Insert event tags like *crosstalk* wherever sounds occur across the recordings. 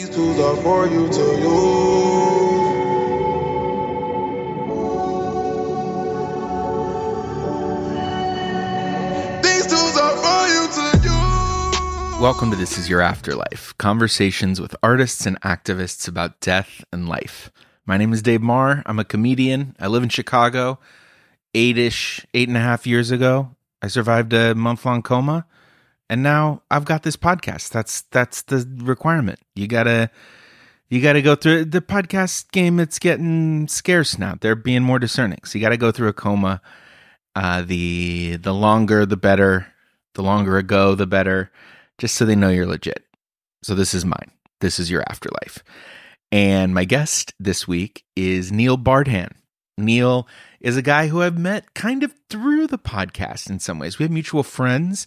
These tools are for you to use. These tools are for you to use. Welcome to This Is Your Afterlife conversations with artists and activists about death and life. My name is Dave Maher. I'm a comedian. I live in Chicago. Eight ish, eight and a half years ago, I survived a month long coma. And now I've got this podcast. That's that's the requirement. You gotta you gotta go through the podcast game. It's getting scarce now. They're being more discerning. So you gotta go through a coma. Uh, the the longer the better. The longer ago, the better just so they know you're legit. So this is mine. This is your afterlife. And my guest this week is Neil Bardhan. Neil is a guy who I've met kind of through the podcast in some ways. We have mutual friends.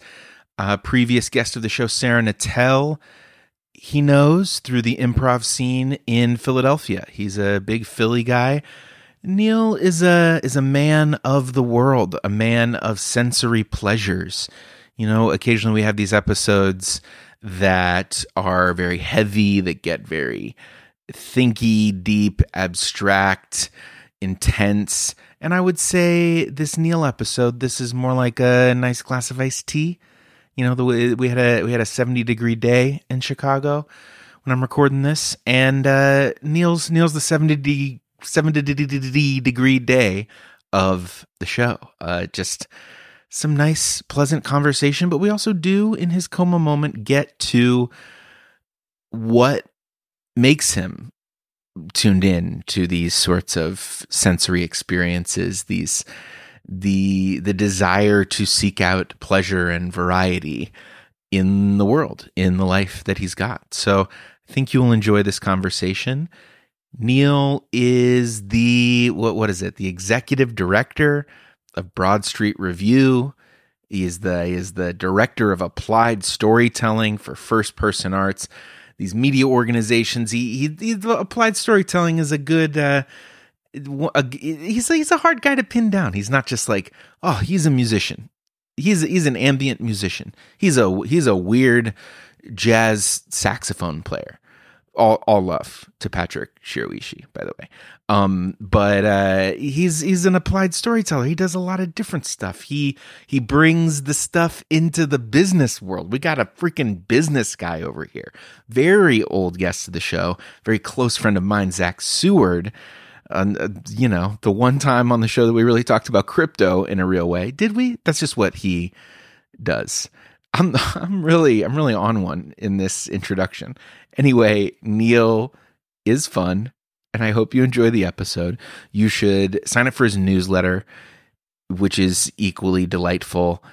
Uh, previous guest of the show, Sarah Nattel, he knows through the improv scene in Philadelphia. He's a big Philly guy. Neil is a is a man of the world, a man of sensory pleasures. You know, occasionally we have these episodes that are very heavy, that get very thinky, deep, abstract, intense. And I would say this Neil episode, this is more like a nice glass of iced tea. You know, the we had a we had a 70 degree day in Chicago when I'm recording this, and uh, Neil's Neil's the 70 de- 70 degree day of the show. Uh, just some nice, pleasant conversation, but we also do in his coma moment get to what makes him tuned in to these sorts of sensory experiences these the the desire to seek out pleasure and variety in the world in the life that he's got so i think you'll enjoy this conversation neil is the what what is it the executive director of broad street review he is the he is the director of applied storytelling for first person arts these media organizations. He, he, he applied storytelling is a good. Uh, he's a, he's a hard guy to pin down. He's not just like oh he's a musician. He's he's an ambient musician. He's a he's a weird jazz saxophone player. All all love to Patrick Shiroishi, by the way. Um, but uh, he's he's an applied storyteller. He does a lot of different stuff. He he brings the stuff into the business world. We got a freaking business guy over here. Very old guest of the show. Very close friend of mine, Zach Seward. Uh, you know, the one time on the show that we really talked about crypto in a real way. Did we? That's just what he does. I'm *laughs* I'm really I'm really on one in this introduction. Anyway, Neil is fun and I hope you enjoy the episode. You should sign up for his newsletter, which is equally delightful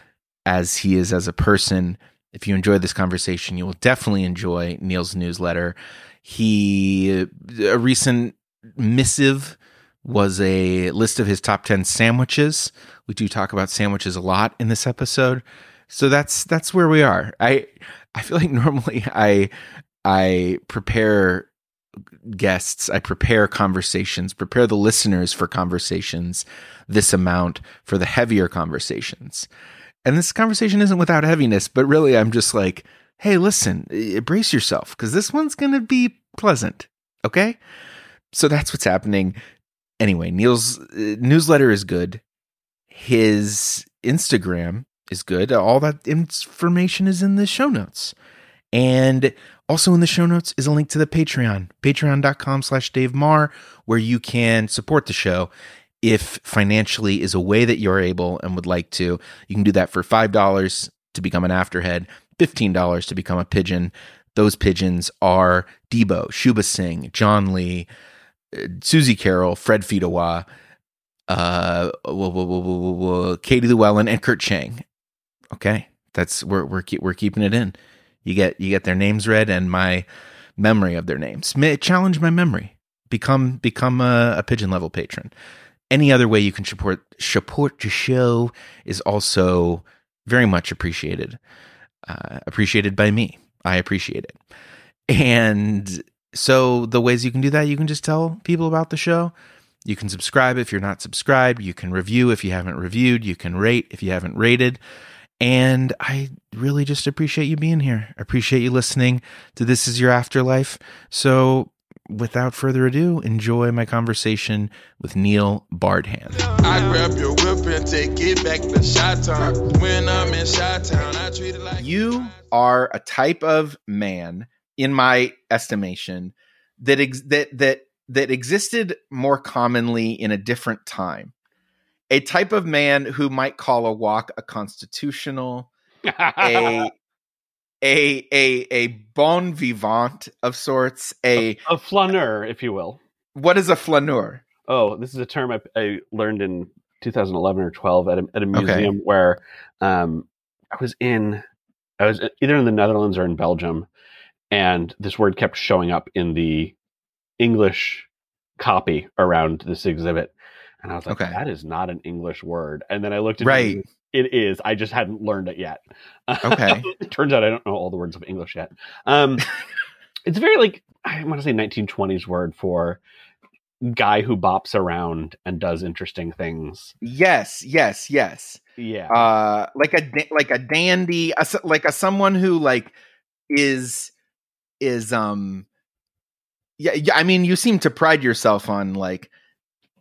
as he is as a person. If you enjoy this conversation, you will definitely enjoy Neil's newsletter. He, a recent missive was a list of his top 10 sandwiches. We do talk about sandwiches a lot in this episode. So that's that's where we are. I I feel like *laughs* normally I I prepare guests, I prepare conversations, prepare the listeners for conversations this amount for the heavier conversations. And this conversation isn't without heaviness, but really I'm just like, hey, listen, brace yourself because this one's going to be pleasant. Okay. So that's what's happening. Anyway, Neil's uh, newsletter is good. His Instagram is good. All that information is in the show notes. And also in the show notes is a link to the Patreon, patreon.com slash Dave Maher, where you can support the show if financially is a way that you're able and would like to. You can do that for $5 to become an afterhead, $15 to become a pigeon. Those pigeons are Debo, Shuba Singh, John Lee, Susie Carroll, Fred Fidawa, uh, Katie Llewellyn, and Kurt Chang. Okay, that's we're we're we're keeping it in. You get you get their names read and my memory of their names. Challenge my memory. Become become a, a pigeon level patron. Any other way you can support support the show is also very much appreciated. Uh, appreciated by me. I appreciate it. And so the ways you can do that, you can just tell people about the show. You can subscribe if you're not subscribed. You can review if you haven't reviewed. You can rate if you haven't rated. And I really just appreciate you being here. I appreciate you listening to This Is Your Afterlife. So, without further ado, enjoy my conversation with Neil Bardhan. I grab your whip and take it back to Shot Town. When I'm in Shot Town, I treat it like You are a type of man, in my estimation, that ex- that that that existed more commonly in a different time. A type of man who might call a walk a constitutional, a *laughs* a a a bon vivant of sorts. A a flaneur, if you will. what is a flaneur? Oh, this is a term I, I learned in 2011 or 12 at a, at a Okay. museum where um, I was in, I was either in the Netherlands or in Belgium, and this word kept showing up in the English copy around this exhibit, and I was like, Okay. "That is not an English word." And then I looked at Right. It is. I just hadn't learned it yet. Okay. *laughs* it turns out I don't know all the words of English yet. Um, *laughs* it's very like I want to say 1920s word for guy who bops around and does interesting things. Yes, yes, yes. Yeah. uh like a like a dandy a, like a someone who like is is um yeah, yeah i mean you seem to pride yourself on like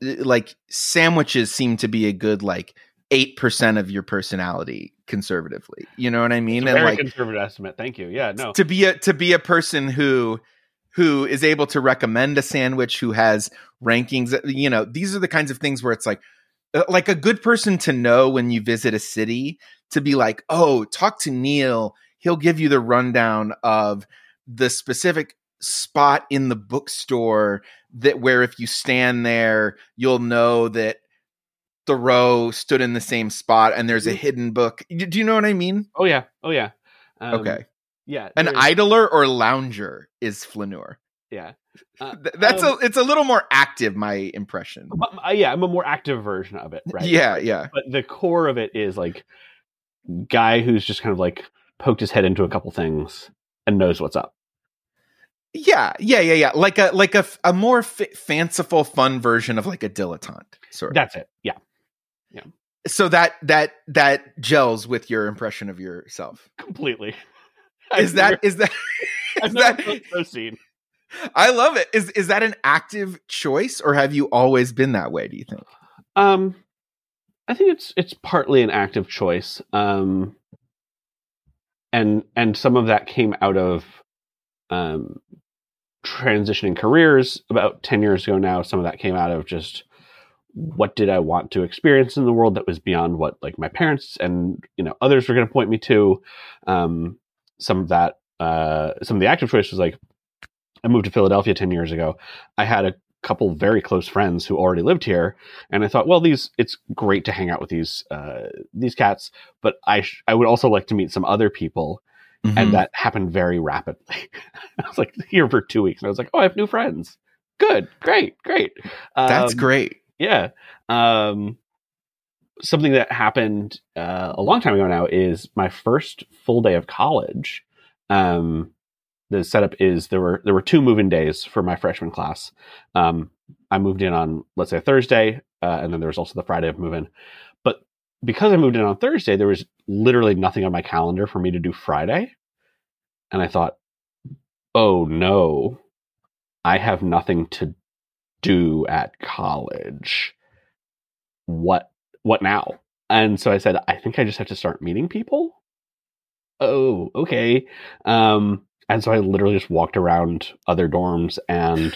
uh, like sandwiches seem to be a good like 8% of your personality conservatively you know what i mean It's a and very like conservative estimate. Thank you. Yeah. No. to be a to be a person who who is able to recommend a sandwich who has rankings you know these are the kinds of things where it's like uh, like a good person to know when you visit a city to be like oh talk to neil he'll give you the rundown of the specific spot in the bookstore that where if you stand there you'll know that thoreau stood in the same spot and there's a Mhm. hidden book do you know what i mean Oh yeah. Oh yeah. Um, okay Yeah. an idler or lounger is flaneur. Yeah. Uh, That's um, a it's a little more active. My impression. uh, yeah. I'm a more active version of it. Right. Yeah, yeah, But the core of it is like guy who's just kind of like poked his head into a couple things and knows what's up. Yeah, yeah, yeah, yeah. Like a like a a more f- fanciful, fun version of like a dilettante sort. Of. That's it. Yeah. Yeah. So that that that gels with your impression of yourself. Completely. *laughs* Is that is that *laughs* is that? proceed? I love it. Is is that an active choice, or have you always been that way? Do you think? Um, I think it's it's partly an active choice, um, and and some of that came out of um, transitioning careers about ten years ago. Now, some of that came out of just what did I want to experience in the world that was beyond what like my parents and you know others were going to point me to. Um, some of that, uh, some of the active choice was like I moved to Philadelphia ten years ago. I had a couple very close friends who already lived here and I thought, well, these it's great to hang out with these uh, these cats, but I sh- I would also like to meet some other people, Mhm. and that happened very rapidly. *laughs* I was like here for two weeks, and I was like, oh, I have new friends. Good, great, great. that's Um, great. Yeah. Um, something that happened uh, a long time ago now is my first full day of college. Um, the setup is there were there were two move-in days for my freshman class. Um, I moved in on let's say Thursday, uh, and then there was also the Friday of move-in. But because I moved in on Thursday, there was literally nothing on my calendar for me to do Friday, and I thought, oh no, I have nothing to do at college. What what now? And so I said, I think I just have to start meeting people. Oh, okay. Um, and so I literally just walked around other dorms and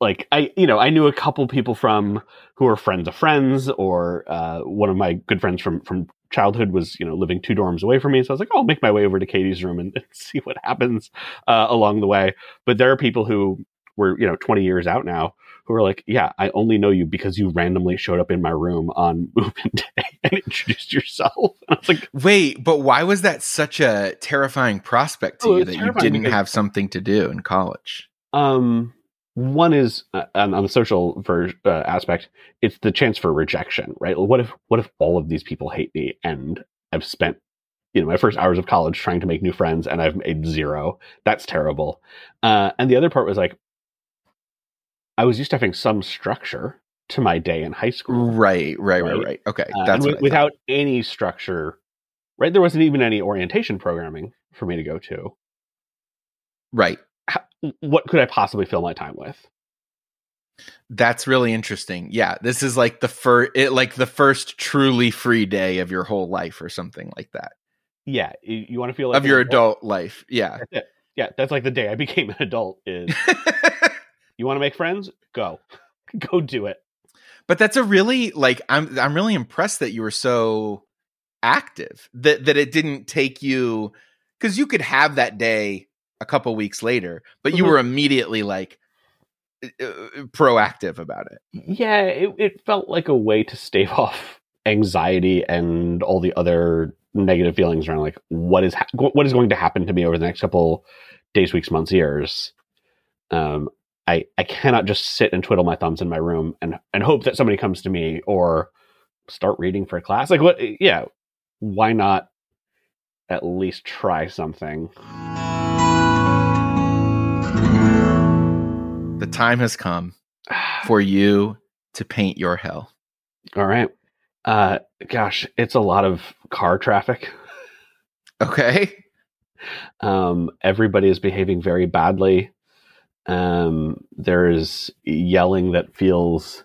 like I you know, I knew a couple people from who were friends of friends or uh, one of my good friends from from childhood was you know living two dorms away from me. So i was like oh, i'll make my way over to katie's room and, *laughs* see what happens uh, along the way. But there are people who were you know 20 years out now who are like yeah i only know you because you randomly showed up in my room on *laughs* move-in day and introduced yourself. *laughs* And i was like Wait, but why was that such a terrifying prospect to Oh, you that you didn't have something to do in college? um one is uh, on, on the social ver- uh, aspect it's the chance for rejection right what if what if all of these people hate me and i've spent you know my first hours of college trying to make new friends and i've made zero that's terrible uh, and the other part was like i was used to having some structure to my day in high school Right, right, right, Right. right. Okay, Uh, that's and what wi- without any structure right? There wasn't even any orientation programming for me to go to. Right. What could I possibly fill my time with? That's really interesting. Yeah, this is like the first, it, like the first truly free day of your whole life, or something like that. Yeah, you, you want to feel like of your adult life. Yeah, That's. Yeah, that's like the day I became an adult. Is *laughs* you want to make friends? Go, *laughs* go do it. but that's a really like I'm I'm really impressed that you were so active that that it didn't take you because you could have that day a couple weeks later, but you Mhm. were immediately like uh, proactive about it. Yeah, it, it felt like a way to stave *laughs* off anxiety and all the other negative feelings around like what is ha- what is going to happen to me over the next couple days, weeks, months, years. Um, I I cannot just sit and twiddle my thumbs in my room and and hope that somebody comes to me or start reading for a class. Like what? Yeah, why not at least try something? The time has come *sighs* for you to paint your hell. All right. Uh, gosh, it's a lot of car traffic. Okay. Um, everybody is behaving very badly. Um, there's yelling that feels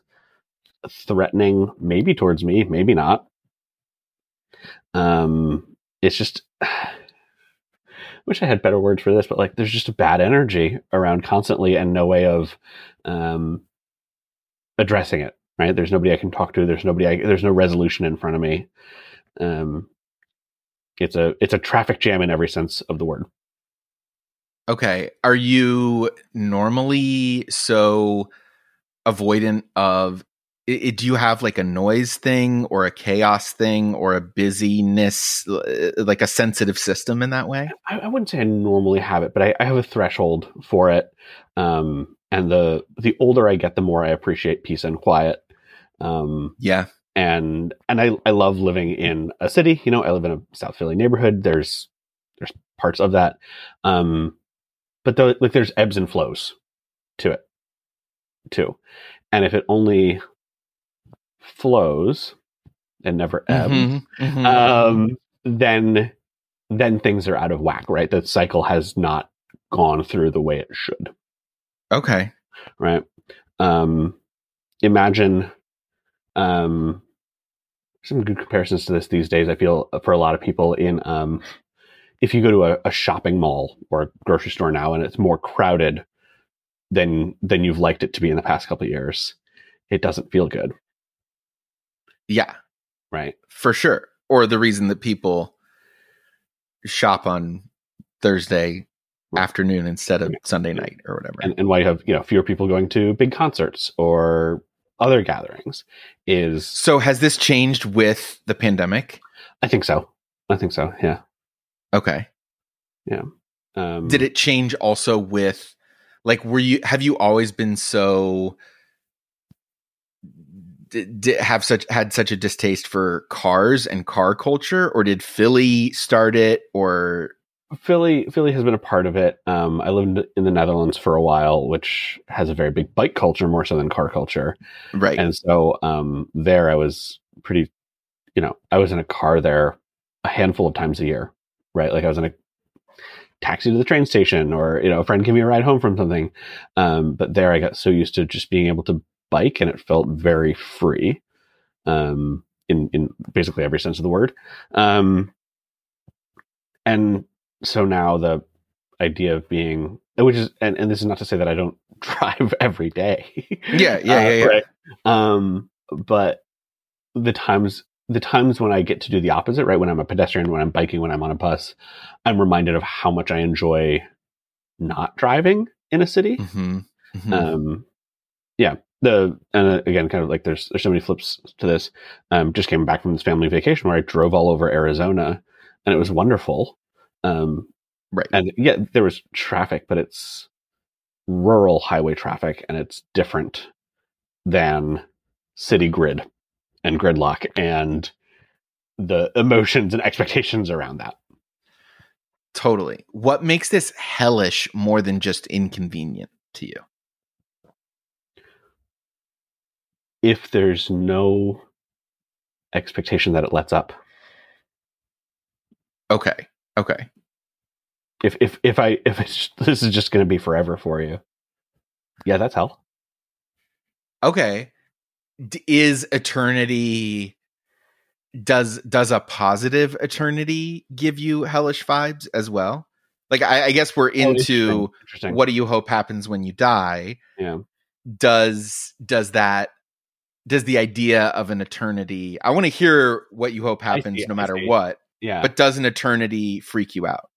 threatening, maybe towards me, maybe not. Um, it's just, *sighs* wish I had better words for this, but like, there's just a bad energy around constantly and no way of, um, addressing it. Right? There's nobody I can talk to. There's nobody. I, there's no resolution in front of me. Um, it's a it's a traffic jam in every sense of the word. Okay. Are you normally so avoidant of i- i- do you have like a noise thing or a chaos thing or a busyness uh, like a sensitive system in that way? I, I wouldn't say I normally have it, but I, I have a threshold for it. Um, and the the older I get, the more I appreciate peace and quiet. Um, Yeah. and and I I love living in a city. You know, I live in a South Philly neighborhood. There's there's parts of that, um, but though like there's ebbs and flows to it too. And if it only flows and never ebbs, Mhm, mhm. um, then then things are out of whack. Right, the cycle has not gone through the way it should okay. right? Um, imagine um, some good comparisons to this these days. I feel for a lot of people in um, if you go to a, a shopping mall or a grocery store now and it's more crowded than than you've liked it to be in the past couple of years, it doesn't feel good, Yeah, right? for sure. Or the reason that people shop on Thursday Right. afternoon instead of Yeah. Sunday night or whatever. And, and why you have you know fewer people going to big concerts or other gatherings is so has this changed with the pandemic? I think so. I think so. Yeah. Okay. Yeah. Um, did it change also with like were you have you always been so did, did have such had such a distaste for cars and car culture or did philly start it or Philly Philly has been a part of it. Um, I lived in the Netherlands for a while, which has a very big bike culture more so than car culture. right And so um, there, I was pretty, you know, I was in a car there a handful of times a year, right? Like I was in a taxi to the train station, or you know, a friend give me a ride home from something. Um, but there, I got so used to just being able to bike, and it felt very free, um, in in basically every sense of the word. Um, and so now the idea of being which is and, and this is not to say that i don't *laughs* drive every day yeah yeah Uh, yeah, yeah. right. um but the times the times when i get to do the opposite right when i'm a pedestrian when i'm biking when i'm on a bus i'm reminded of how much i enjoy not driving in a city Mhm, mhm. um yeah the and uh, again kind of like there's there's so many flips to this um just came back from this family vacation where i drove all over arizona and it was wonderful um Right. and yeah there was traffic but it's rural highway traffic and it's different than city grid and gridlock and the emotions and expectations around that. Totally. What makes this hellish more than just inconvenient to you if there's no expectation that it lets up Okay. Okay. If if if I if it's *laughs* this is just going to be forever for you, yeah, that's hell. Okay. D- is eternity does does a positive eternity give you hellish vibes as well? Like I, I guess we're Oh, interesting, into interesting. what do you hope happens when you die? Yeah. Does does that does the idea of an eternity? I want to hear what you hope happens see, no matter what. Yeah, But does an eternity freak you out?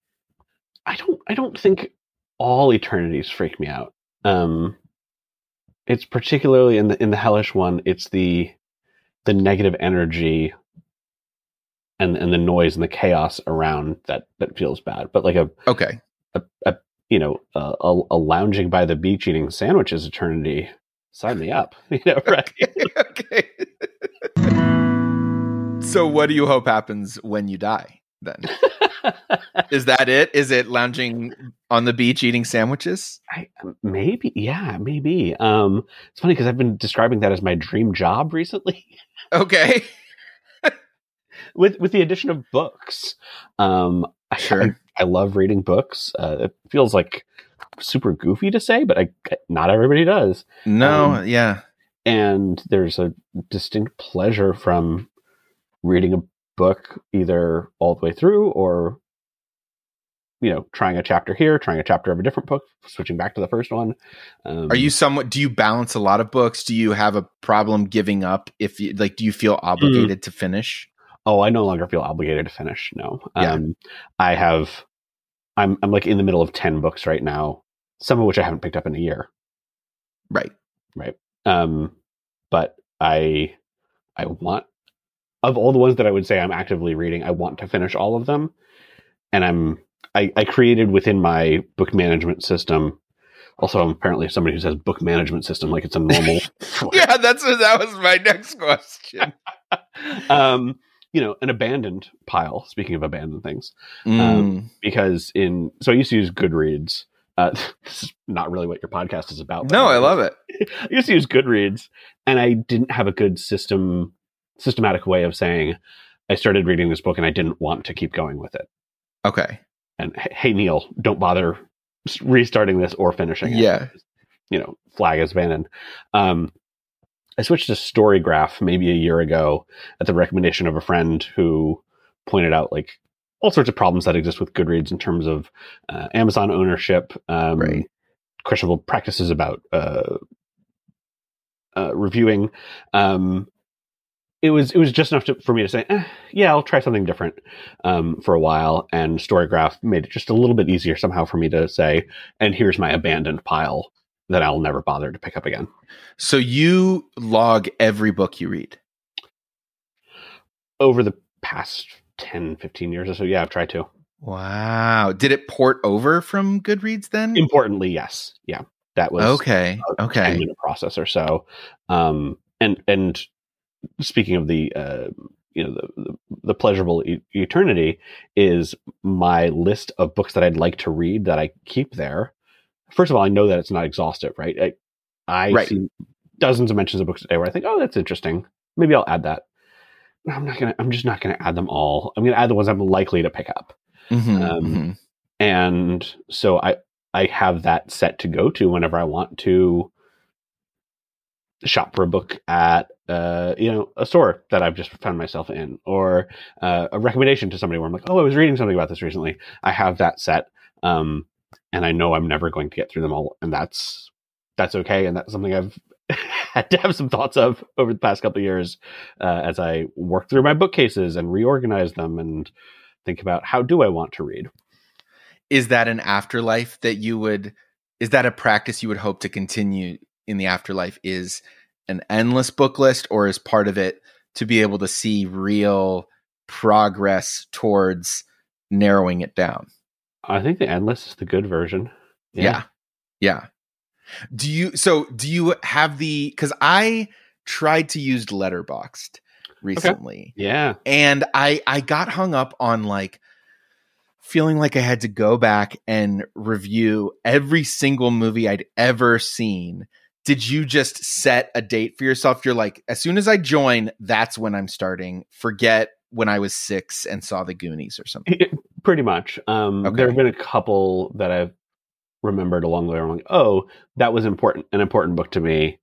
I don't I don't think all eternities freak me out. Um it's particularly in the in the hellish one, it's the the negative energy and and the noise and the chaos around that that feels bad. But like a Okay. a, a you know a, a, a lounging by the beach eating sandwiches eternity, sign me up. *laughs* You know, right? *laughs* okay. so what do you hope happens when you die then? *laughs* Is that it? Is it lounging on the beach eating sandwiches? I, maybe, yeah, maybe. Um, it's funny because I've been describing that as my dream job recently. Okay. with with the addition of books. Um, I- Sure. I, I love reading books. Uh, it feels like super goofy to say, but I, not everybody does. No, Um, yeah. And there's a distinct pleasure from reading a book either all the way through or you know trying a chapter here trying a chapter of a different book switching back to the first one um, Are you somewhat do you balance a lot of books? Do you have a problem giving up if you like do you feel obligated to finish? Oh, I no longer feel obligated to finish. No. Yeah. Um, I have, I'm, I'm like in the middle of 10 books right now, some of which I haven't picked up in a year. Right. Right. Um, but I, I want, of all the ones that I would say I'm actively reading, I want to finish all of them. And I'm, I, I created within my book management system. Also, I'm apparently somebody who says book management system like it's a normal. *laughs* Yeah, that's that was my next question. *laughs* um, you know, an abandoned pile. Speaking of abandoned things, Mm, because in so I used to use Goodreads. Uh, *laughs* this is not really what your podcast is about. no, I love it. *laughs* I used to use Goodreads, and I didn't have a good system, systematic way of saying I started reading this book and I didn't want to keep going with it. Okay. And "Hey, Neil, don't bother restarting this or finishing it. Yeah. you know, flag as abandoned. Um, I switched to Storygraph maybe a year ago at the recommendation of a friend who pointed out like all sorts of problems that exist with Goodreads in terms of uh, Amazon ownership, um, Right. questionable practices about uh, uh, reviewing. Um, it was it was just enough to, for me to say, eh, yeah, I'll try something different um, for a while. And Storygraph made it just a little bit easier somehow for me to say, and here's my abandoned pile that I'll never bother to pick up again. So you log every book you read. Over the past 10, 15 years or so, yeah, I've tried to. Wow. Did it port over from Goodreads then? Importantly, yes, yeah, that was Okay. a 10 Okay. minute process or so. Um, and and speaking of the uh, you know the, the, the pleasurable e- eternity is my list of books that I'd like to read that I keep there. First of all, I know that it's not exhaustive, right? I, I Right. see dozens of mentions of books a day where I think, oh, that's interesting. Maybe I'll add that. I'm not gonna. I'm just not gonna add them all. I'm gonna add the ones I'm likely to pick up Mhm, Um, mhm. and so I I have that set to go to whenever I want to shop for a book at uh you know a store that I've just found myself in or uh, a recommendation to somebody where I'm like oh I was reading something about this recently I have that set um and I know I'm never going to get through them all and that's that's okay and that's something I've *laughs* had to have some thoughts of over the past couple of years uh, as I work through my bookcases and reorganize them and think about how do I want to read Is that an afterlife that you would is that a practice you would hope to continue in the afterlife is an endless book list or is part of it to be able to see real progress towards narrowing it down? I think the endless is the good version. Yeah. Yeah. Do you so do you have the cuz I tried to use Letterboxd recently Yeah. and I I got hung up on like feeling like I had to go back and review every single movie I'd ever seen. Did you just set a date for yourself? You're like, as soon as I join, that's when I'm starting. Forget when I was six and saw the Goonies or something. *laughs* Pretty much. Um, Okay. There have been a couple that I've remembered along the way. I'm like, oh, that was important, an important book to me.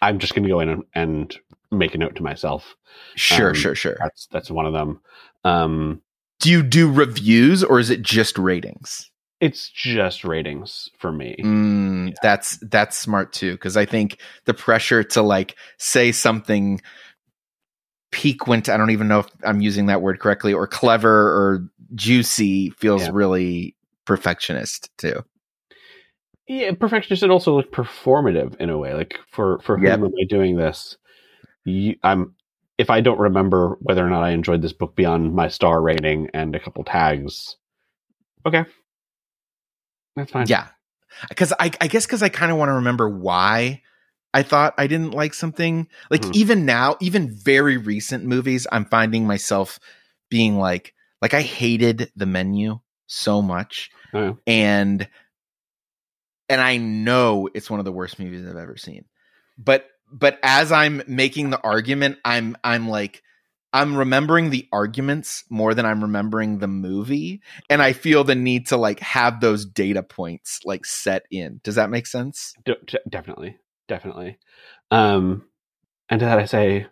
I'm just going to go in and, and make a note to myself. Sure, Um, sure, sure. That's that's one of them. Um, Do you do reviews or is it just ratings? it's just ratings for me. Mm, That's that's smart too because I think the pressure to like say something piquant. I don't even know if I'm using that word correctly or clever or juicy feels Yeah. really perfectionist too. Yeah, perfectionist and also like performative in a way. Like for for Yep. whom am I doing this? You, I'm if I don't remember whether or not I enjoyed this book beyond my star rating and a couple tags, okay, that's fine. Yeah, because I I guess because I kind of want to remember why I thought I didn't like something. Like Mhm. even now, even very recent movies, I'm finding myself being like like I hated the menu so much. Oh, and and I know it's one of the worst movies I've ever seen. But but as I'm making the argument, I'm I'm like I'm remembering the arguments more than I'm remembering the movie, and I feel the need to like have those data points like set in. Does that make sense? de- de- definitely, definitely. Um, and to that I say,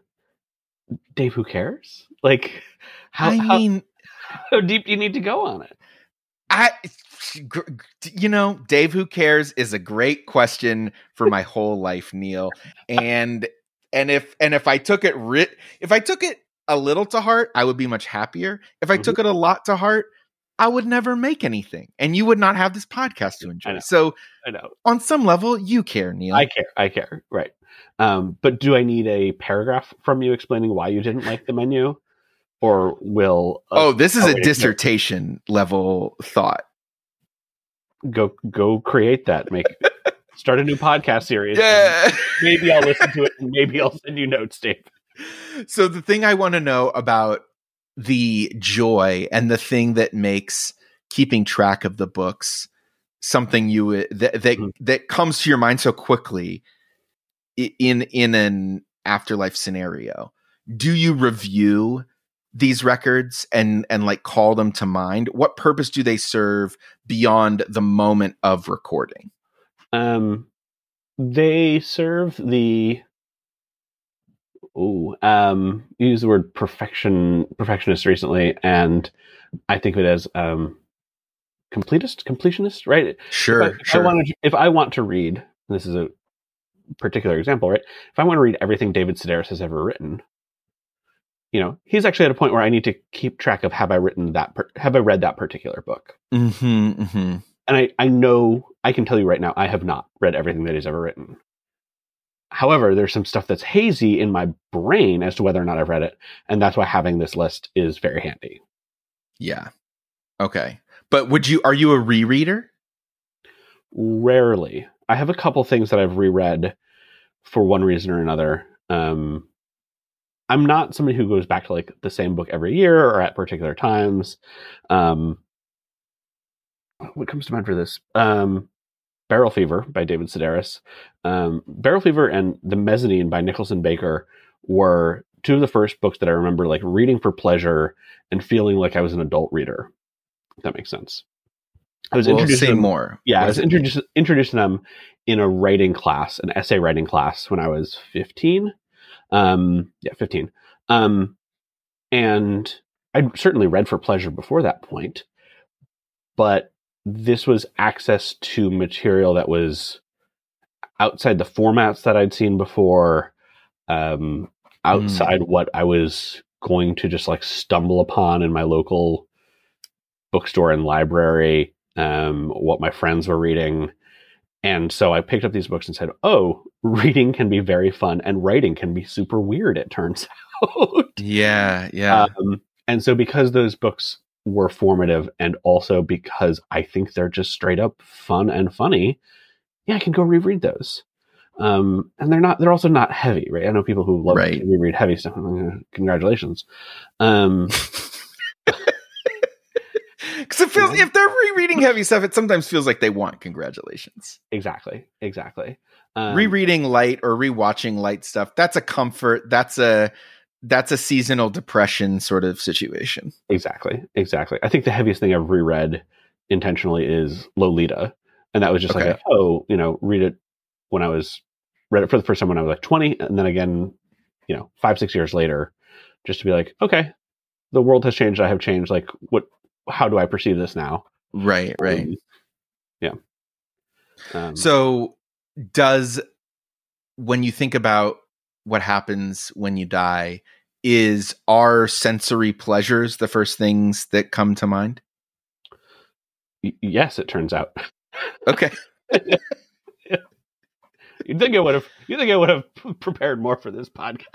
Dave, who cares? Like, how I how, mean, *laughs* how deep do you need to go on it? I you know, Dave who cares is a great question for my whole life, Neil. And and if and if I took it ri- if I took it a little to heart, I would be much happier. If I Mhm. took it a lot to heart, I would never make anything and you would not have this podcast to enjoy. know. So, I know. on some level, you care, Neil. I care. I care. Right. Um, but do I need a paragraph from you explaining why you didn't like the menu, or will uh, oh, this is oh, a dissertation level thought. Go go create that? Make *laughs* start a new podcast series. Yeah. Maybe I'll listen to it. and *laughs* Maybe I'll send you notes, Dave. so the thing I want to know about the joy and the thing that makes keeping track of the books something you that that, Mhm. that comes to your mind so quickly in in an afterlife scenario. Do you review these records and and like call them to mind? What purpose do they serve beyond the moment of recording? Um, they serve the. Oh, um, you used the word perfection, perfectionist recently, and I think of it as um, completist, completionist, right? Sure, if I, if sure. I want to, if I want to read, this is a particular example, right? If I want to read everything David Sedaris has ever written, you know, he's actually at a point where I need to keep track of have I written that, per, have I read that particular book, hmm hmm and I I know I can tell you right now I have not read everything that he's ever written. However, there's some stuff that's hazy in my brain as to whether or not I've read it, and that's why having this list is very handy. Yeah. Okay. But would you are you a rereader? Rarely. I have a couple things that I've reread for one reason or another. Um, I'm not somebody who goes back to like the same book every year or at particular times. Um, what comes to mind for this? Um, Barrel Fever by David Sedaris. Um, Barrel Fever and The Mezzanine by Nicholson Baker were two of the first books that I remember like reading for pleasure and feeling like I was an adult reader. If that makes sense. I was Well, introduced to say them- more. yeah, I was does it introduced introduced to them in a writing class, an essay writing class when I was fifteen. Um, yeah, fifteen. Um, and I'd certainly read for pleasure before that point, but this was access to material that was outside the formats that I'd seen before, um, outside what I was going to just like stumble upon in my local bookstore and library, um, what my friends were reading. And so I picked up these books and said, oh, reading can be very fun and writing can be super weird, it turns *laughs* out. Yeah, yeah. Um, and so, because those books were formative, and also because I think they're just straight up fun and funny, yeah, I can go reread those. Um, and they're not; they're also not heavy, right? I know people who love Right. to reread heavy stuff. Congratulations. Um, *laughs* Because it feels if they're rereading heavy stuff, it sometimes feels like they want congratulations. exactly, exactly. Um, Rereading light or rewatching light stuff, that's a comfort. That's a that's a seasonal depression sort of situation. Exactly, exactly. I think the heaviest thing I've reread intentionally is Lolita, and that was just Okay. like, a, oh, you know, read it when I was read it for the first time when I was like twenty, and then again, you know, five six years later, just to be like, okay, the world has changed. I have changed. Like, what? How do I perceive this now? Right, right. Um, yeah. Um, So, does when you think about what happens when you die, is our sensory pleasures the first things that come to mind? y- yes, it turns out. Okay. *laughs* You think I would have? You think I would have prepared more for this podcast?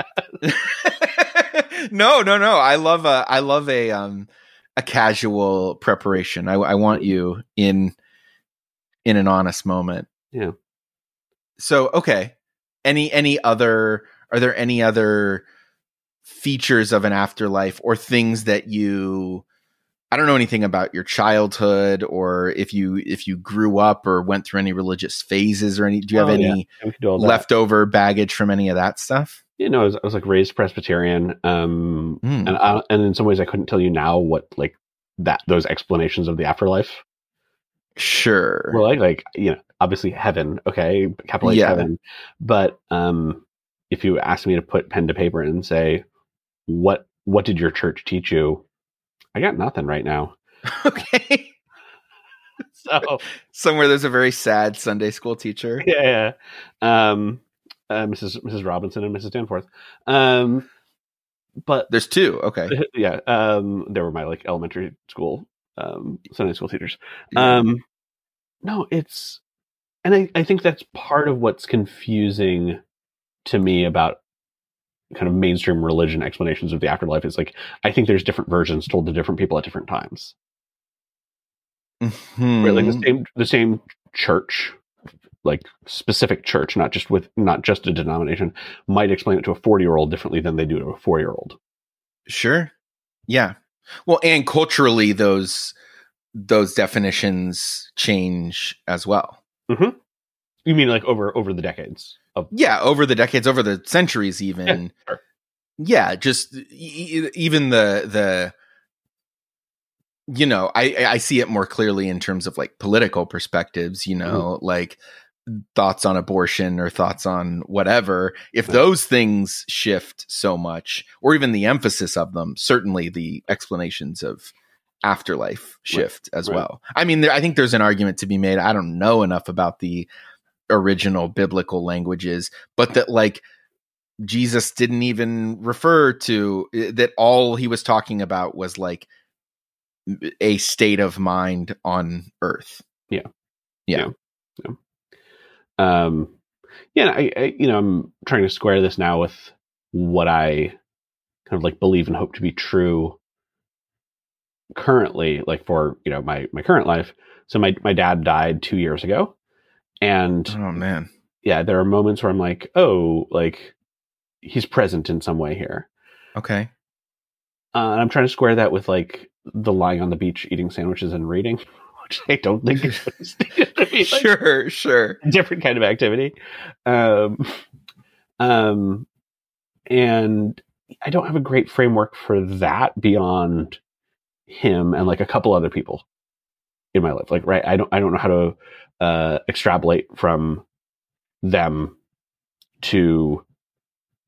*laughs* no, no, no. I love a I love a um a casual preparation. I I want you in in an honest moment. Yeah. So, okay. Any any other are there any other features of an afterlife or things that you I don't know anything about your childhood or if you if you grew up or went through any religious phases or any do you have Oh, any We could do all that. leftover baggage from any of that stuff? You know, I was, I was like raised Presbyterian, um, Hmm. and I, and in some ways, I couldn't tell you now what like that those explanations of the afterlife Sure. Well, like. Like you know, obviously heaven, okay, capital H Yeah. heaven. But um, if you asked me to put pen to paper and say what what did your church teach you, I got nothing right now. *laughs* okay. *laughs* So Somewhere there's a very sad Sunday school teacher. yeah, yeah. Um, uh, Mrs. Mrs. Robinson and Mrs. Danforth. Um, but There's two. Okay. *laughs* yeah, um, they were my like elementary school um, Sunday school teachers. Um, no, it's, and I, I think that's part of what's confusing to me about kind of mainstream religion explanations of the afterlife. Is like I think there's different versions told to different people at different times. Mhm. Right, like the same the same church, like specific church, not just with not just a denomination, might explain it to a forty year old differently than they do to a four year old. Sure. Yeah. Well, and culturally, those those definitions change as well. Mm-hmm. You mean like over over the decades of Yeah, over the decades, over the centuries, even. sure. Yeah, just e- even the the you know, I I see it more clearly in terms of like political perspectives. You mm-hmm. know, like thoughts on abortion or thoughts on whatever. If those things shift so much, or even the emphasis of them, certainly the explanations of afterlife shift as Right. well. I mean, there, I think there's an argument to be made. I don't know enough about the original biblical languages, but that like Jesus didn't even refer to eh, that all he was talking about was like a state of mind on earth. Um yeah I, I you know i'm trying to square this now with what i kind of like believe and hope to be true currently like for you know my my current life so my my dad died two years ago and Oh man. yeah there are moments where i'm like oh like he's present in some way here Okay. uh, and i'm trying to square that with like the lying on the beach eating sandwiches and reading which *laughs* i don't think is to be like, Sure, sure. different kind of activity. Um, um, and I don't have a great framework for that beyond him and like a couple other people in my life. Like, right, I don't, I don't know how to uh, extrapolate from them to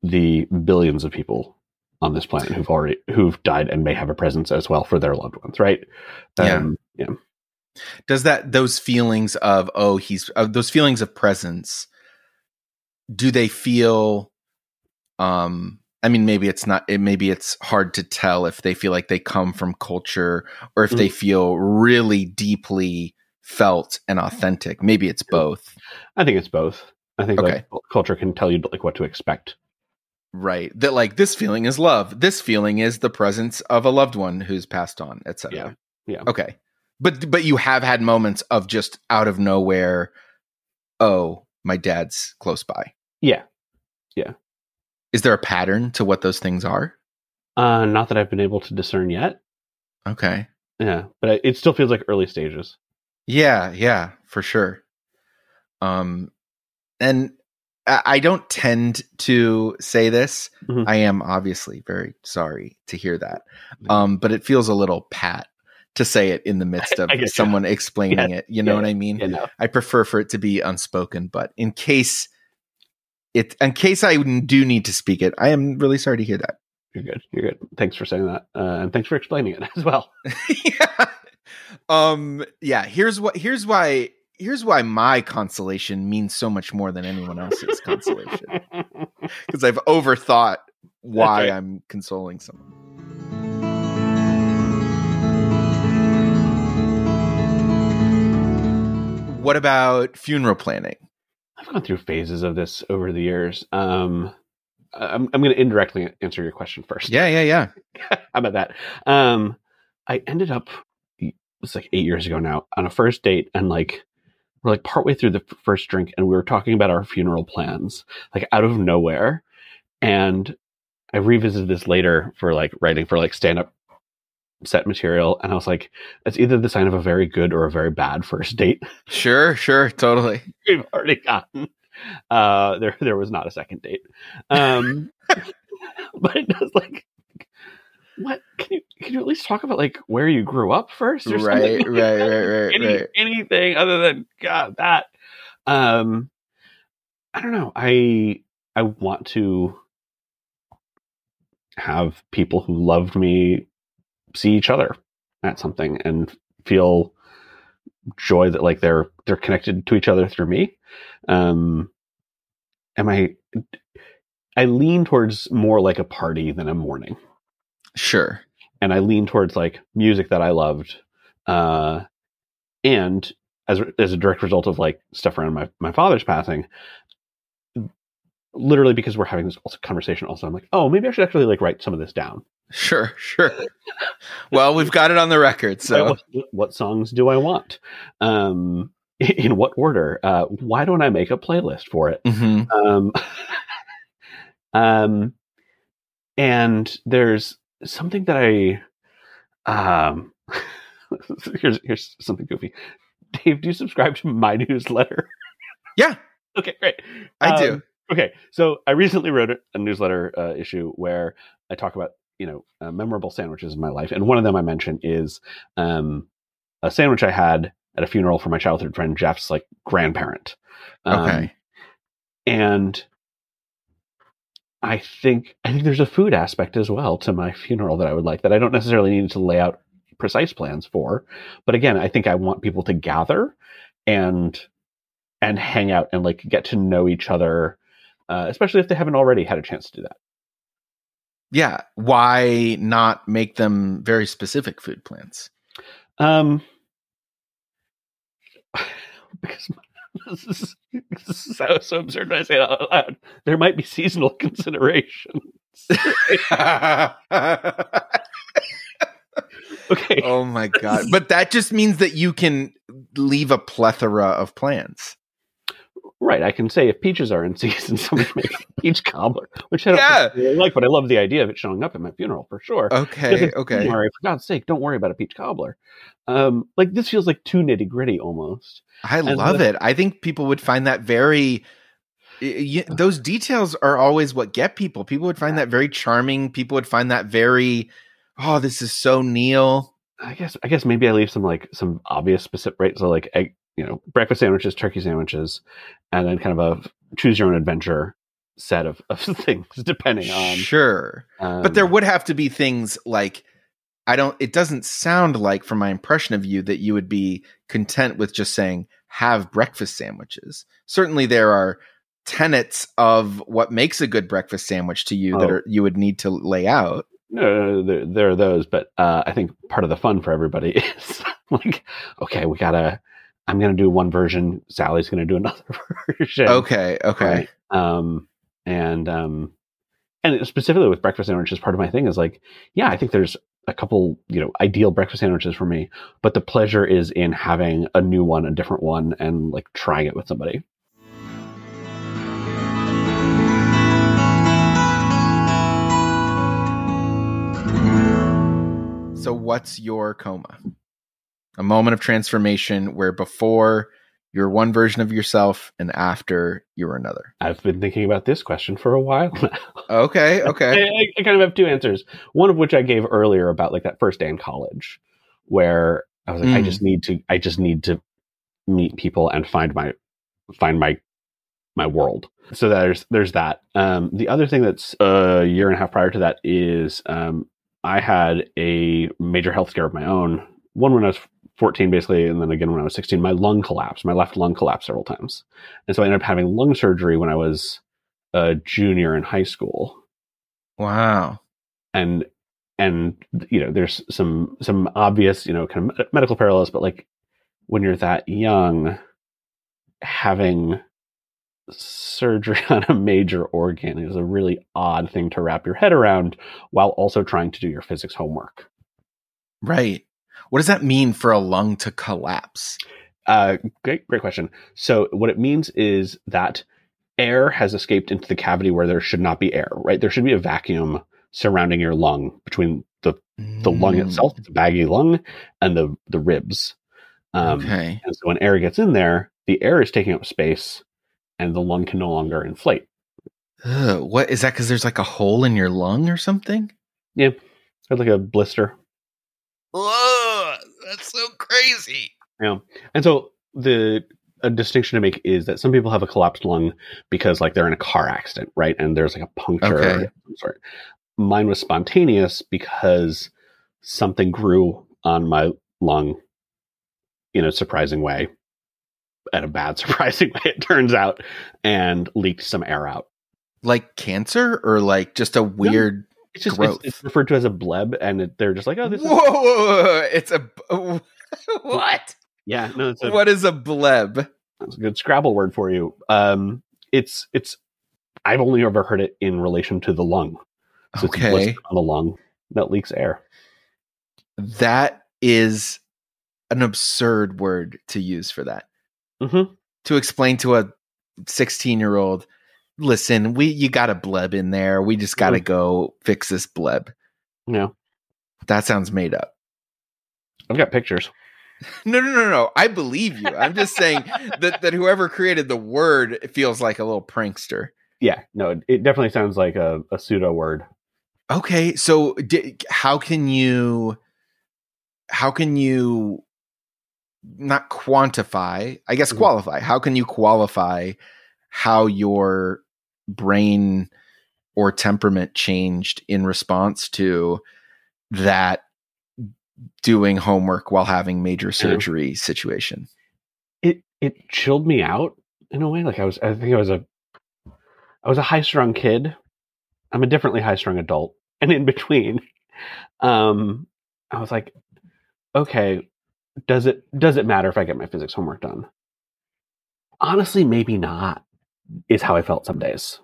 the billions of people on this planet who've already who've died and may have a presence as well for their loved ones. Right? Yeah. Um, yeah. Does that those feelings of oh he's uh, those feelings of presence do they feel um I mean maybe it's not it maybe it's hard to tell if they feel like they come from culture or if they feel really deeply felt and authentic. Maybe it's both. I think it's both. I think Okay. like culture can tell you like what to expect. Right. That like this feeling is love. This feeling is the presence of a loved one who's passed on, etc. Yeah. Yeah. Okay. But but you have had moments of just out of nowhere, oh, my dad's close by. Yeah. Yeah is there a pattern to what those things are? Uh, not that I've been able to discern yet. Okay. Yeah, but it- still feels like early stages. Yeah, yeah, for sure. Um and I don't tend to say this. Mhm. I am obviously very sorry to hear that. Um, but it feels a little pat to say it in the *laughs* midst of get you. someone explaining it. You know Yeah. what I mean? You know, I prefer for it to be unspoken, but in case it, in case I do need to speak it, I am really sorry to hear that. you're good. You're good. Thanks for saying that, uh, and thanks for explaining it *laughs* as well. *laughs* yeah. Um. Yeah. Here's what. Here's why. Here's why my consolation means so much more than anyone else's consolation because I've overthought why right. I'm consoling someone. What about funeral planning? I've gone through phases of this over the years. Um, I'm, I'm going to indirectly answer your question first. Yeah, yeah, yeah. *laughs* How about that? Um, I ended up it's like eight years ago now on a first date, and like we're like partway through the first drink, and we were talking about our funeral plans, like out of nowhere. And I revisited this later for like writing for like stand up set material, and I was like, it's either the sign of a very good or a very bad first date Sure, sure, totally. *laughs* we've already gotten. Uh, there, there was not a second date. Um, *laughs* but it does like, what can you can you at least talk about like where you grew up first or Right, something? right, right, right, *laughs* Any, right. Anything other than God that. Um, I don't know. I I want to have people who loved me see each other at something and feel joy that like they're they're connected to each other through me. Um, am I? I lean towards more like a party than a mourning, Sure. and I lean towards like music that I loved, uh, and as as a direct result of like stuff around my my father's passing. Literally, because we're having this conversation, also I'm like, oh, maybe I should actually like write some of this down. Sure, sure. well, we've got it on the record, so what, what songs do I want? Um, in what order? Uh, why don't I make a playlist for it? Mhm. Um, *laughs* um, and there's something that I, um, *laughs* here's here's something goofy. Dave, do you subscribe to my *laughs* newsletter? yeah, okay, great. I do. Um, Okay, so I recently wrote a, a newsletter uh, issue where I talk about you know uh, memorable sandwiches in my life, and one of them I mentioned is um, a sandwich I had at a funeral for my childhood friend Jeff's like grandparent. Um, Okay. and I think I think there's a food aspect as well to my funeral that I would like that I don't necessarily need to lay out precise plans for, but again, I think I want people to gather and and hang out and like get to know each other, uh, especially if they haven't already had a chance to do that. Yeah. Why not make them very specific food plans? Um, *sighs* because *laughs* this is, this is so, so absurd when I say it out loud. There might be seasonal *laughs* considerations. *laughs* okay. oh my god! But that just means that you can leave a plethora of plans. Right, I can say if peaches are in *laughs* season, somebody make a peach cobbler, which I don't Yeah. particularly like, but I love the idea of it showing up at my funeral for sure. Okay. Okay. January, for God's sake, don't worry about a peach cobbler. Um, like this feels like too nitty gritty almost. I And love the- it. I think people would find that very. y- y- those details are always what get people. People would find that very charming. People would find that very. Oh, this is so Neil. I guess I guess maybe I leave some like some obvious specific right. So like egg, you know, breakfast sandwiches, turkey sandwiches, and then kind of a choose your own adventure set of, of *laughs* things depending on. Sure. Um, but there would have to be things like I don't it doesn't sound like from my impression of you that you would be content with just saying have breakfast sandwiches. Certainly there are tenets of what makes a good breakfast sandwich to you that Oh. are you would need to lay out. no, no, no, there, there are those, but uh, I think part of the fun for everybody *laughs* is like, okay, we gotta. I'm gonna do one version. Sally's gonna do *laughs* another version. Okay, okay. Right. Um, and um, and specifically with breakfast sandwiches, part of my thing is like, yeah, I think there's a couple, you know, ideal breakfast sandwiches for me, but the pleasure is in having a new one, a different one, and like trying it with somebody. So what's your coma? A moment of transformation where before You're one version of yourself, and after you're another. I've been thinking about this question for a while *laughs* now. Okay, okay. I, I kind of have two answers. One of which I gave earlier about like that first day in college, where I was like, I Mm. just need to, I just need to meet people and find my, find my, my world. So there's there's that. Um, the other thing that's a year and a half prior to that is um, I had a major health scare of my own. One when I was 14, basically, and then again when I was 16. My lung collapsed. My left lung collapsed several times, and so I ended up having lung surgery when I was a junior in high school Wow. and and you know there's some some obvious you know kind of medical parallels but like when you're that young having surgery *laughs* on a major organ is a really odd thing to wrap your head around while also trying to do your physics homework Right. What does that mean for a lung to collapse? uh great great question so what it means is that air has escaped into the cavity where there should not be air right there should be a vacuum surrounding your lung between the the lung Mm, itself, the baggy lung, and the the ribs. Um, okay. And so when air gets in there, the air is taking up space, and the lung can no longer inflate. Ugh, what is that? Because there's like a hole in your lung or something? Yeah. It's like a blister. Whoa, that's so crazy. Yeah. And so the a distinction to make is that some people have a collapsed lung because like they're in a car accident, right? And there's like a puncture Okay. sort. Mine was spontaneous because something grew on my lung in a surprising way. At a bad *laughs* surprising way, it turns out, and leaked some air out. Like cancer or like just a weird. It's just Growth. it's, it's referred to as a bleb, and it, they're just like, oh, this Whoa, is whoa, whoa, *laughs* whoa, it's a. *laughs* what? yeah, no, it's a, What is a bleb? That's a good Scrabble word for you. Um, it's it's. I've only ever heard it in relation to the lung. So it's a Okay. on the lung that leaks air. That is an absurd word to use for that. Mm-hmm. To explain to a 16 year old, listen, we you got a bleb in there. We just got to Mhm. go fix this bleb. Yeah, That sounds made up. I've got pictures. *laughs* No, no, no, no. I believe you. I'm just saying that, that whoever created the word feels like a little prankster. Yeah, no, it, it definitely sounds like a, a pseudo word. Okay, so di- how can you how can you not quantify, I guess Mhm. qualify. How can you qualify how your brain or temperament changed in response to that doing homework while having major surgery situation? It it chilled me out in a way. Like I was, I think I was a, I was a high strung kid. I'm a differently high strung adult, *laughs* and in between, um, I was like, okay, does it does it matter if I get my physics homework done? Honestly, maybe not. Is how I felt some days.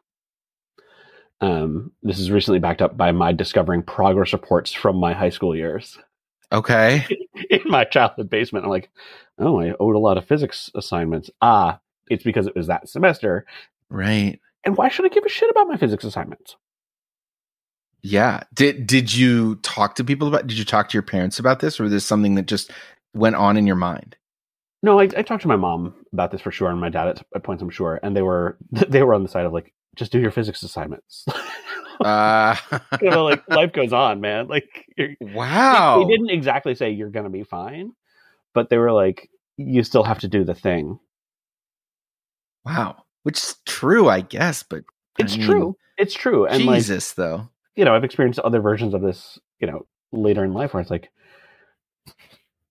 Um, this is recently backed up by my discovering progress reports from my high school years Okay. *laughs* in my childhood basement. I'm like, oh, I owed a lot of physics assignments. Ah, it's because it was that semester. Right. And why should I give a shit about my physics assignments? Yeah. Did did you talk to people about did you talk to your parents about this or was this something that just went on in your mind? No, I, I talked to my mom about this for sure, and my dad at, at points, I'm sure, and they were *laughs* they were on the side of like, just do your physics assignments. *laughs* Uh you know, like *laughs* life goes on, man. Like, you're, Wow. they didn't exactly say you're gonna be fine, but they were like, you still have to do the thing. Wow. Which is true, I guess, but I It's mean, true. It's true. And like, Jesus though. you know, I've experienced other versions of this, you know, later in life where it's like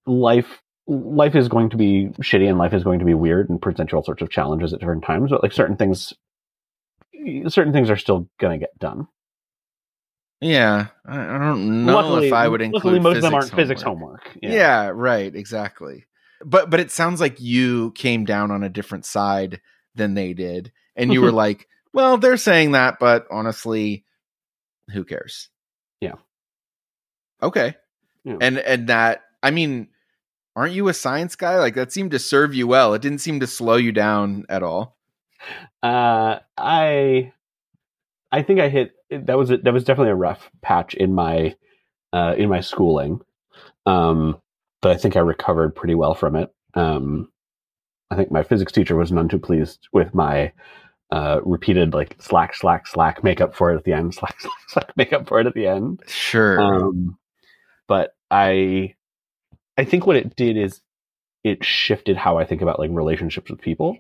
life life is going to be shitty and life is going to be weird and present you all sorts of challenges at different times, but like certain things certain things are still gonna get done. Yeah. I, don't know if I would include luckily most of them aren't physics homework. Yeah. right, exactly. But but it sounds like you came down on a different side than they did. And you were *laughs* like, well, they're saying that, but honestly, who cares? Yeah. Okay. Yeah. And and that I mean, aren't you a science guy? Like that seemed to serve you well. It didn't seem to slow you down at all. Uh I I think I hit that was a, that was definitely a rough patch in my uh in my schooling. Um but I think I recovered pretty well from it. Um I think my physics teacher was none too pleased with my uh, repeated like slack, slack, slack, make up for it at the end, *laughs* slack, slack, slack, make up for it at the end. Sure. Um, but I, I think what it did is it shifted how I think about like relationships with people.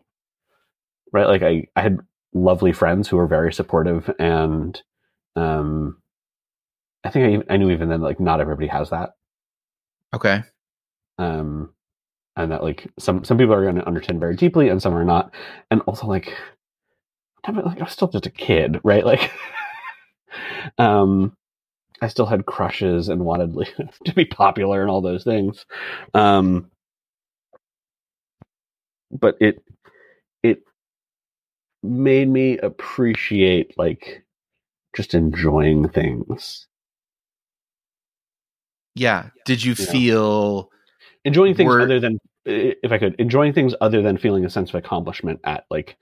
Right, like I, I had lovely friends who were very supportive, and um, I think I, even- I knew even then like not everybody has that. okay. um, and that like some some people are going to understand very deeply and some are not and also like it, like i was still just a kid right like *laughs* um i still had crushes and wanted *laughs* to be popular and all those things um but it it made me appreciate like just enjoying things Yeah. Did you Yeah. feel enjoying things Were- other than if i could enjoying things other than feeling a sense of accomplishment at like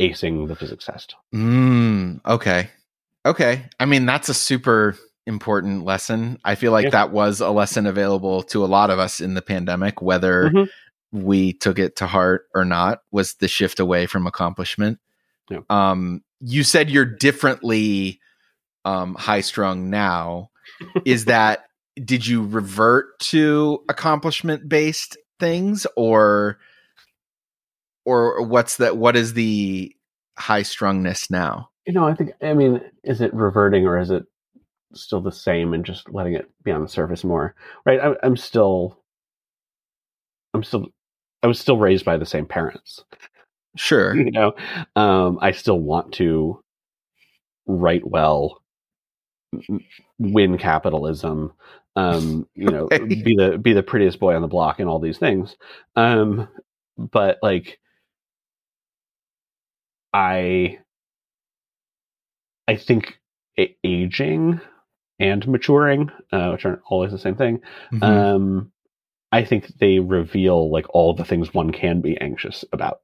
acing the physics test Mm, okay. Okay. I mean, that's a super important lesson. I feel like Yeah. that was a lesson available to a lot of us in the pandemic, whether Mhm. we took it to heart or not, was the shift away from accomplishment. Yeah. Um, you said you're differently um, high strung now. Is *laughs* that, did you revert to accomplishment based things or, or what's that? What is the high strungness now? you know i think i mean is it reverting or is it still the same and just letting it be on the surface more right? I, i'm still i'm still i was still raised by the same parents. *laughs* Sure. you know? Um i still want to write well win capitalism um *laughs* you know be the be the prettiest boy on the block and all these things. Um but like i i think aging and maturing uh, which aren't always the same thing Mhm. um i think they reveal like all the things one can be anxious about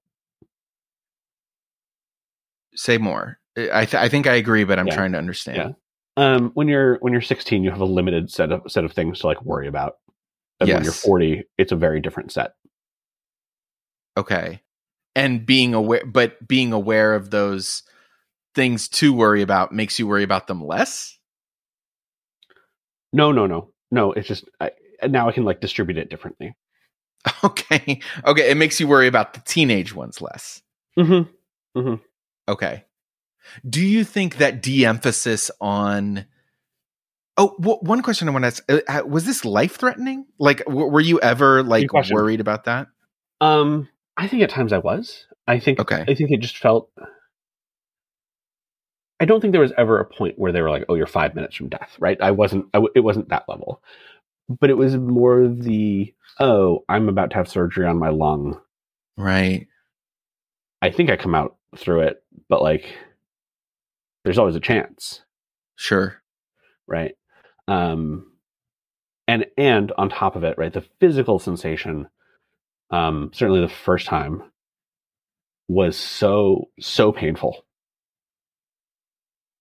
Say more. I th- I think I agree, but I'm Yeah. trying to understand. Yeah. um when you're when you're 16 you have a limited set of set of things to like worry about and when you're 40 it's a very different set Okay. And being aware, but being aware of those things to worry about makes you worry about them less. No no no no it's just I, now i can like distribute it differently *laughs* Okay. Okay. It makes you worry about the teenage ones less. mm-hmm. Okay. Do you think that de emphasis on. Oh, w- one question I want to ask uh, uh, was this life threatening? Like, w- were you ever like worried about that? um i think at times i was i think Okay. i think it just felt i don't think there was ever a point where they were like oh you're five minutes from death right i wasn't I w- it wasn't that level but it was more the oh i'm about to have surgery on my lung Right. I think I come out through it, but like there's always a chance, Sure. right? Um and and on top of it, right, the physical sensation um certainly the first time was so so painful.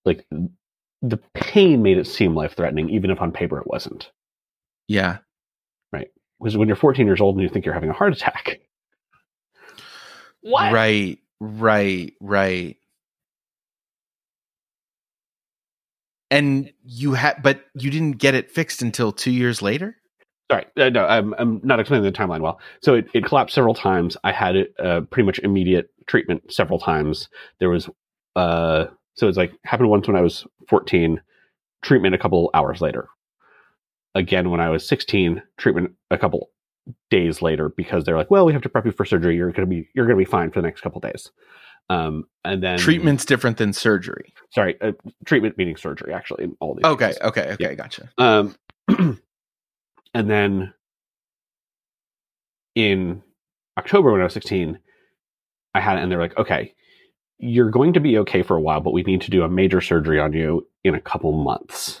Like the pain made it seem life threatening even if on paper it wasn't. Yeah. Right. Because when you're 14 years old and you think you're having a heart attack. What? Right. Right. Right. And you had, but you didn't get it fixed until two years later. Sorry, uh, no, I'm, I'm not explaining the timeline well. So it, it collapsed several times. I had it, uh, pretty much immediate treatment several times. There was, uh, so it's like happened once when I was 14, treatment a couple hours later. Again, when I was 16, treatment a couple days later because they're like, well, we have to prep you for surgery. You're gonna be you're gonna be fine for the next couple days. Um, and then Treatment's different than surgery. Sorry, uh, treatment meaning surgery. Actually, in all these. Okay. cases. Okay. Okay. Yeah. Gotcha. Um, *clears throat* and then in October when I was 16, I had it, and they're like, okay, you're going to be okay for a while, but we need to do a major surgery on you in a couple months.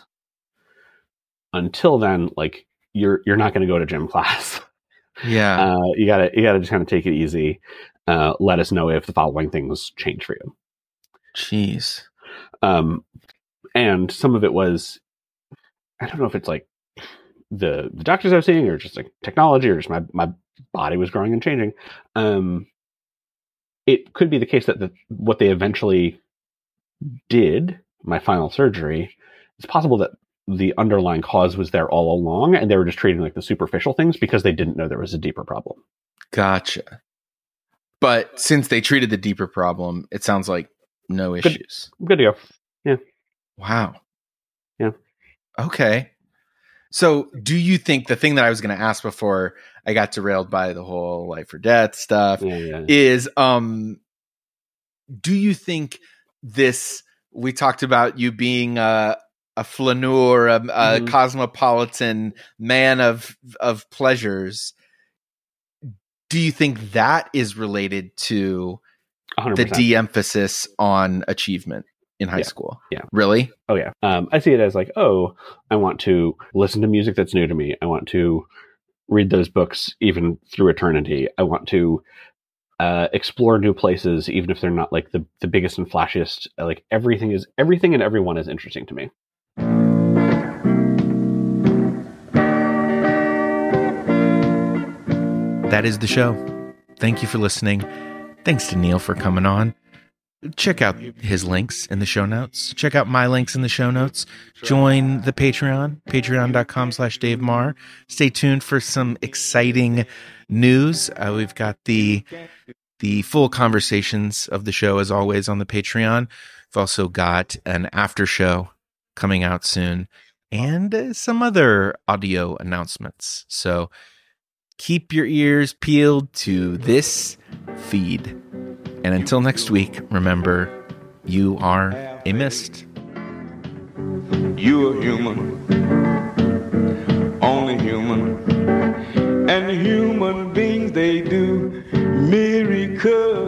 Until then, like you're you're not going to go to gym *laughs* class. Yeah. Uh, you gotta you gotta just kind of take it easy. Uh, let us know if the following things change for you. Jeez. um, and some of it was i don't know if it's like the the doctors i was seeing or just like technology or just my my body was growing and changing um it could be the case that the, what they eventually did, my final surgery, it's possible that the underlying cause was there all along and they were just treating like the superficial things because they didn't know there was a deeper problem. Gotcha. But since they treated the deeper problem, it sounds like no Good. issues. Good to go. Yeah. Wow. Yeah. Okay. So, do you think the thing that I was going to ask before I got derailed by the whole life or death stuff Yeah, yeah. is um do you think this we talked about you being a a flaneur, a, a Mhm. cosmopolitan man of of pleasures. Do you think that is related to 100%. the de-emphasis on achievement in high Yeah. school? Yeah. Really? Oh yeah. Um, I see it as like, oh, I want to listen to music that's new to me. I want to read those books even through eternity. I want to uh, explore new places, even if they're not like the, the biggest and flashiest. Like everything is everything and everyone is interesting to me. That is the show. Thank you for listening. Thanks to Neil for coming on. Check out his links in the show notes. Check out my links in the show notes. Join the Patreon, patreon.com slash Dave Maher. Stay tuned for some exciting news. Uh, we've got the the full conversations of the show as always on the Patreon. We've also got an after show coming out soon and some other audio announcements. So keep your ears peeled to this feed. And until next week, remember, you are a mist. You are human, only human. And human beings, they do miracles.